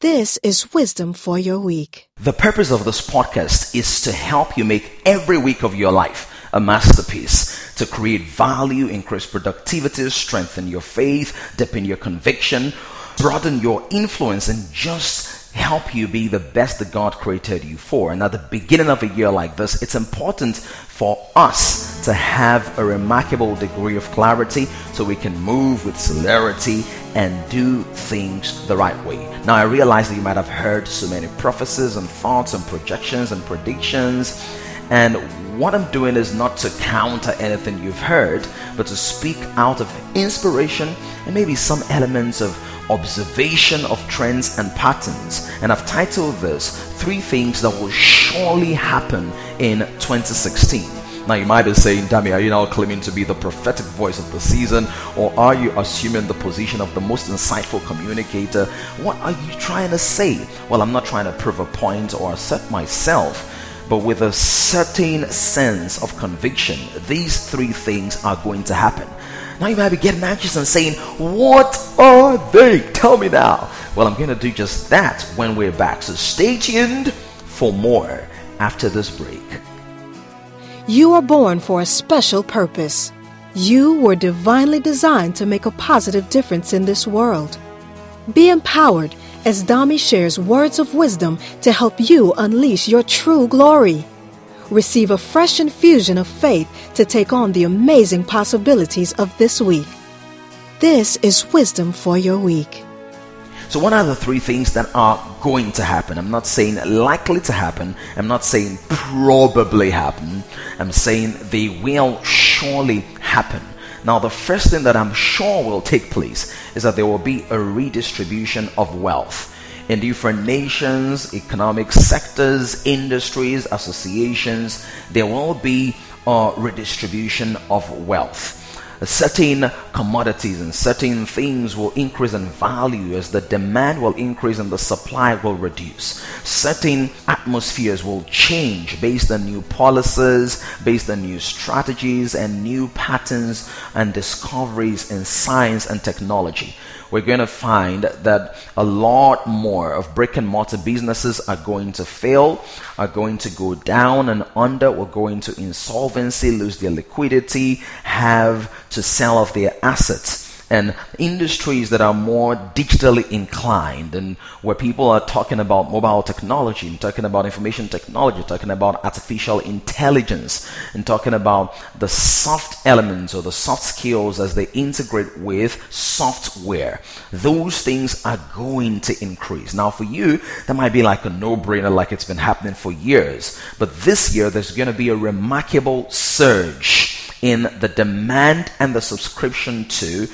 This is wisdom for your week. The purpose of this podcast is to help you make every week of your life a masterpiece, to create value, increase productivity, strengthen your faith, deepen your conviction, broaden your influence, and just help you be the best that God created you for. And at the beginning of a year like this, it's important for us to have a remarkable degree of clarity so we can move with celerity and do things the right way. Now, I realize that you might have heard so many prophecies and thoughts and projections and predictions. And what I'm doing is not to counter anything you've heard, but to speak out of inspiration and maybe some elements of observation of trends and patterns. And I've titled this Three Things That Will Surely Happen in 2016. Now you might be saying, Dami, are you now claiming to be the prophetic voice of the season, or are you assuming the position of the most insightful communicator? What are you trying to say? Well, I'm not trying to prove a point or assert myself but with a certain sense of conviction, these three things are going to happen. Now you might be getting anxious and saying, What are they? Tell me now. Well, I'm going to do just that when we're back. So stay tuned for more after this break. You are born for a special purpose. You were divinely designed to make a positive difference in this world. Be empowered as Dami shares words of wisdom to help you unleash your true glory. Receive a fresh infusion of faith to take on the amazing possibilities of this week. This is wisdom for your week. So, what are the three things that are going to happen? I'm not saying likely to happen. I'm not saying probably happen. I'm saying they will surely happen. Now, the first thing that I'm sure will take place is that there will be a redistribution of wealth. In different nations, economic sectors, industries, associations, there will be a redistribution of wealth certain commodities and certain things will increase in value as the demand will increase and the supply will reduce. Certain atmospheres will change based on new policies, based on new strategies and new patterns and discoveries in science and technology we're going to find that a lot more of brick and mortar businesses are going to fail, are going to go down and under, or go into insolvency, lose their liquidity, have to sell off their assets and industries that are more digitally inclined and where people are talking about mobile technology and talking about information technology, talking about artificial intelligence and talking about the soft elements or the soft skills as they integrate with software. Those things are going to increase. Now for you, that might be like a no-brainer like it's been happening for years. But this year there's going to be a remarkable surge in the demand and the subscription to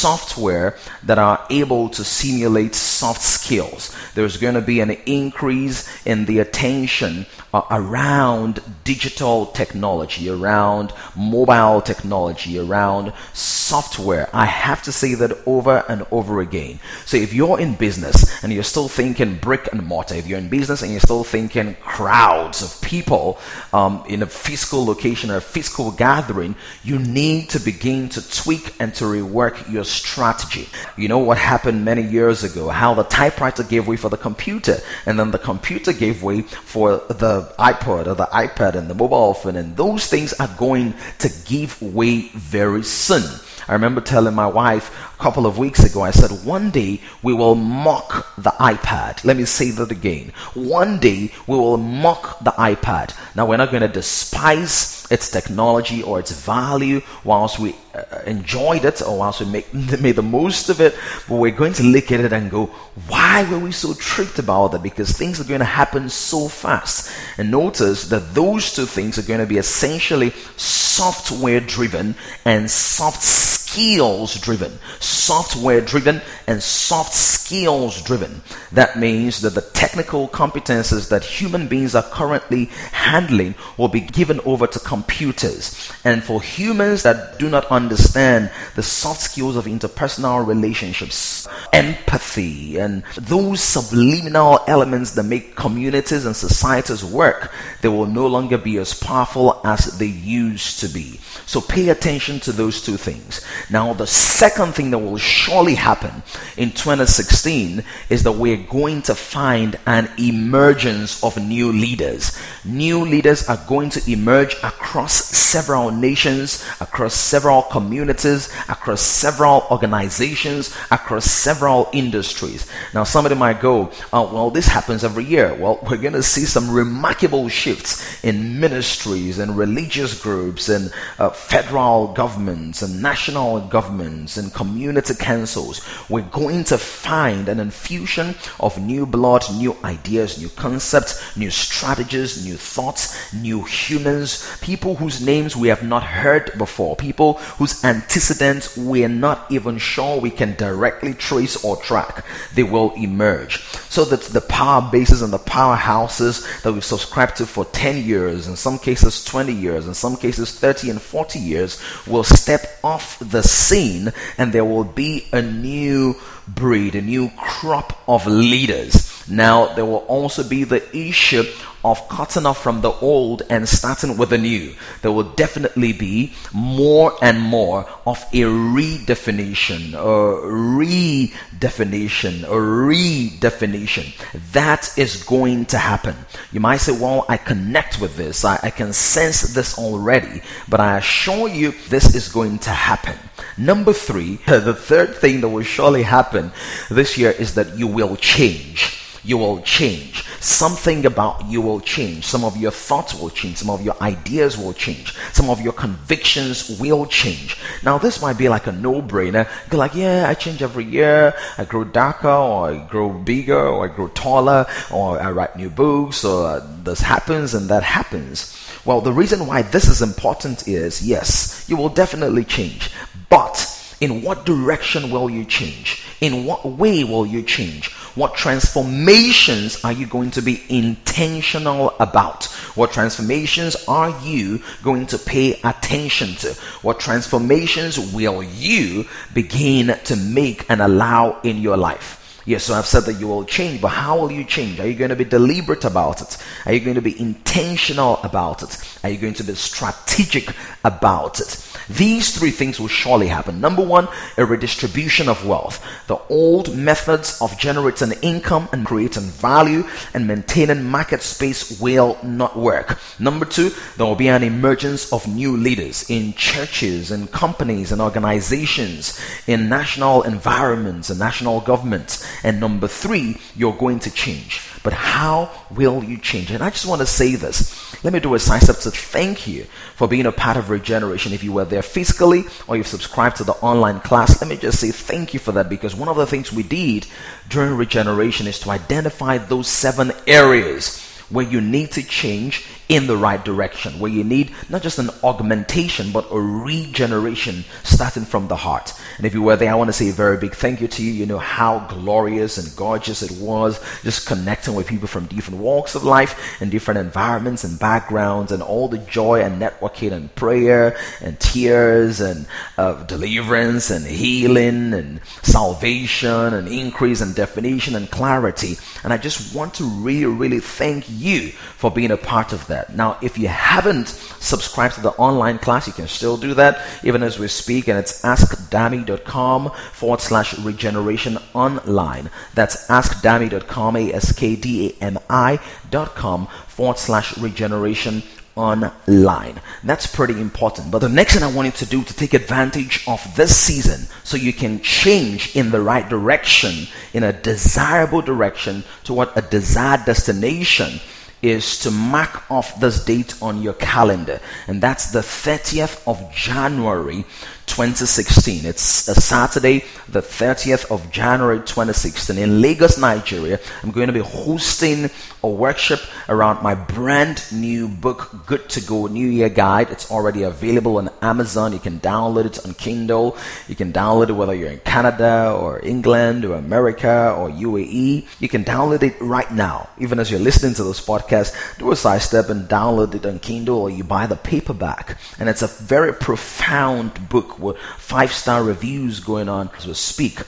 software that are able to simulate soft skills. There's going to be an increase in the attention uh, around digital technology, around mobile technology, around software. I have to say that over and over again. So if you're in business and you're still thinking brick and mortar, if you're in business and you're still thinking crowds of people um, in a physical location or a physical gathering, you need to begin to tweak and to rework your strategy. You know what happened many years ago, how the typewriter gave way for the computer, and then the computer gave way for the iPod or the iPad and the mobile phone, and those things are going to give way very soon. I remember telling my wife a couple of weeks ago, I said, one day we will mock the iPad. Let me say that again. One day we will mock the iPad. Now, we're not going to despise its technology or its value whilst we uh, enjoyed it or whilst we make, made the most of it, but we're going to look at it and go, why were we so tricked about that? Because things are going to happen so fast. And notice that those two things are going to be essentially software driven and soft skills driven, software driven, and soft skills driven. That means that the technical competences that human beings are currently handling will be given over to computers. And for humans that do not understand the soft skills of interpersonal relationships, empathy, and those subliminal elements that make communities and societies work, they will no longer be as powerful as they used to be. So pay attention to those two things. Now, the second thing that will surely happen in 2016 is that we're going to find an emergence of new leaders. New leaders are going to emerge across several nations, across several communities, across several organizations, across several industries. Now, somebody might go, oh, well, this happens every year. Well, we're going to see some remarkable shifts in ministries and religious groups and uh, federal governments and national governments and community councils. We're going to find an infusion of new blood, new ideas, new concepts, new strategies, new thoughts, new humans, people whose names we have not heard before, people whose antecedents we're not even sure we can directly trace or track. They will emerge. So that the power bases and the powerhouses that we've subscribed to for 10 years, in some cases 20 years, in some cases 30 and 40 years, will step off the scene and there will be a new breed, a new crop of leaders. Now, there will also be the issue of cutting off from the old and starting with the new. There will definitely be more and more of a redefinition, a redefinition, a redefinition. That is going to happen. You might say, well, I connect with this. I, I can sense this already. But I assure you, this is going to happen. Number three, the third thing that will surely happen this year is that you will change you will change. Something about you will change. Some of your thoughts will change. Some of your ideas will change. Some of your convictions will change. Now, this might be like a no brainer. You're like, yeah, I change every year. I grow darker, or I grow bigger, or I grow taller, or I write new books, or this happens and that happens. Well, the reason why this is important is yes, you will definitely change. But in what direction will you change? In what way will you change? What transformations are you going to be intentional about? What transformations are you going to pay attention to? What transformations will you begin to make and allow in your life? Yes, so I've said that you will change, but how will you change? Are you going to be deliberate about it? Are you going to be intentional about it? Are you going to be strategic about it? These three things will surely happen. Number one, a redistribution of wealth. The old methods of generating income and creating value and maintaining market space will not work. Number two, there will be an emergence of new leaders in churches and companies and organizations, in national environments and national governments. And number three, you're going to change. But how will you change? And I just want to say this. Let me do a sign up to thank you for being a part of Regeneration. If you were there physically or you've subscribed to the online class, let me just say thank you for that because one of the things we did during Regeneration is to identify those seven areas where you need to change in the right direction, where you need not just an augmentation, but a regeneration starting from the heart. And if you were there, I want to say a very big thank you to you. You know how glorious and gorgeous it was just connecting with people from different walks of life and different environments and backgrounds and all the joy and networking and prayer and tears and uh, deliverance and healing and salvation and increase and definition and clarity. And I just want to really, really thank you for being a part of that that. Now, if you haven't subscribed to the online class, you can still do that even as we speak, and it's askdami.com forward slash regeneration online. That's askdami.com, A S K D A M I dot com forward slash regeneration online. That's pretty important. But the next thing I want you to do to take advantage of this season so you can change in the right direction, in a desirable direction toward a desired destination is to mark off this date on your calendar, and that's the 30th of January 2016. It's a Saturday, the 30th of January 2016 in Lagos, Nigeria. I'm going to be hosting a workshop around my brand new book, Good to Go New Year Guide. It's already available on Amazon. You can download it on Kindle. You can download it whether you're in Canada or England or America or UAE. You can download it right now. Even as you're listening to this podcast, do a side step and download it on Kindle or you buy the paperback. And it's a very profound book with five star reviews going on as we speak.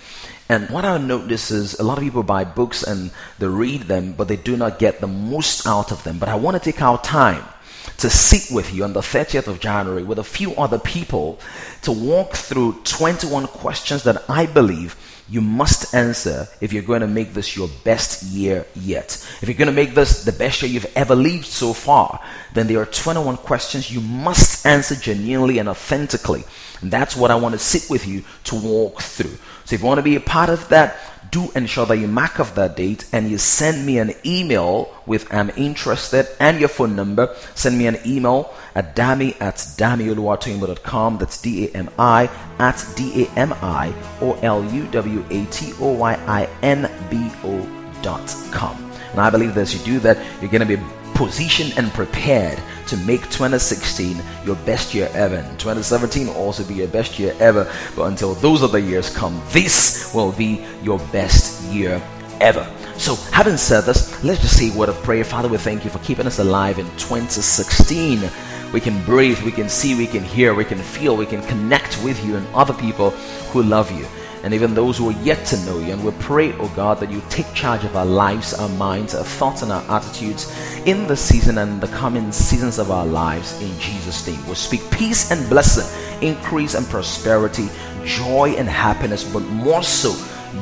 And what I notice is a lot of people buy books and they read them, but they do not get the most out of them. But I want to take our time to sit with you on the 30th of January with a few other people to walk through 21 questions that I believe you must answer if you're going to make this your best year yet. If you're going to make this the best year you've ever lived so far, then there are 21 questions you must answer genuinely and authentically. And that's what I want to sit with you to walk through. So if you want to be a part of that, do ensure that you mark off that date and you send me an email with I'm interested and your phone number. Send me an email at dami at damioluwatoyinbo.com. That's D-A-M-I at D-A-M-I-O-L-U-W-A-T-O-Y-I-N-B-O dot com. And I believe that as you do that, you're going to be positioned and prepared to make 2016 your best year ever. And 2017 will also be your best year ever. But until those other years come, this will be your best year ever. So, having said this, let's just say a word of prayer. Father, we thank you for keeping us alive in 2016. We can breathe, we can see, we can hear, we can feel, we can connect with you and other people who love you and even those who are yet to know you. And we pray, oh God, that you take charge of our lives, our minds, our thoughts, and our attitudes in the season and the coming seasons of our lives in Jesus' name. We speak peace and blessing, increase and prosperity, joy and happiness, but more so,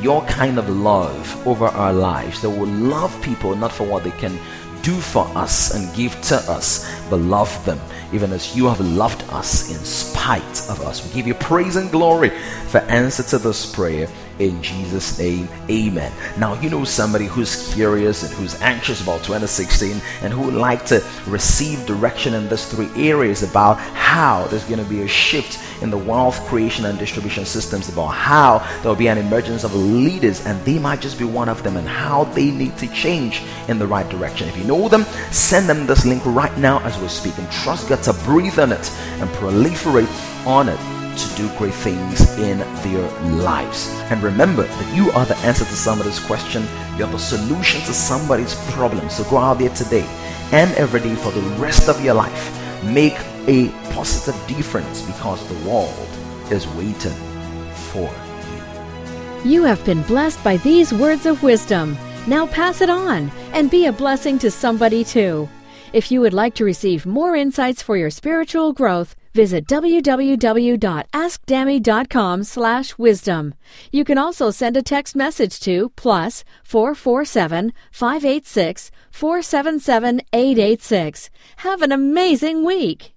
your kind of love over our lives that will love people not for what they can do for us and give to us, but love them even as you have loved us in spite of us. We give you praise and glory for answer to this prayer in Jesus' name. Amen. Now, you know somebody who's curious and who's anxious about 2016 and who would like to receive direction in these three areas about how there's going to be a shift in the wealth creation and distribution systems, about how there will be an emergence of leaders and they might just be one of them, and how they need to change in the right direction. If you know them, send them this link right now as we speak and trust God to breathe on it and proliferate on it to do great things in their lives. And remember that you are the answer to somebody's question, you're the solution to somebody's problem. So go out there today and every day for the rest of your life. Make a positive difference because the world is waiting for you. You have been blessed by these words of wisdom. Now pass it on and be a blessing to somebody too. If you would like to receive more insights for your spiritual growth, visit www.askdami.com slash wisdom. You can also send a text message to plus 447 586 477 886. Have an amazing week!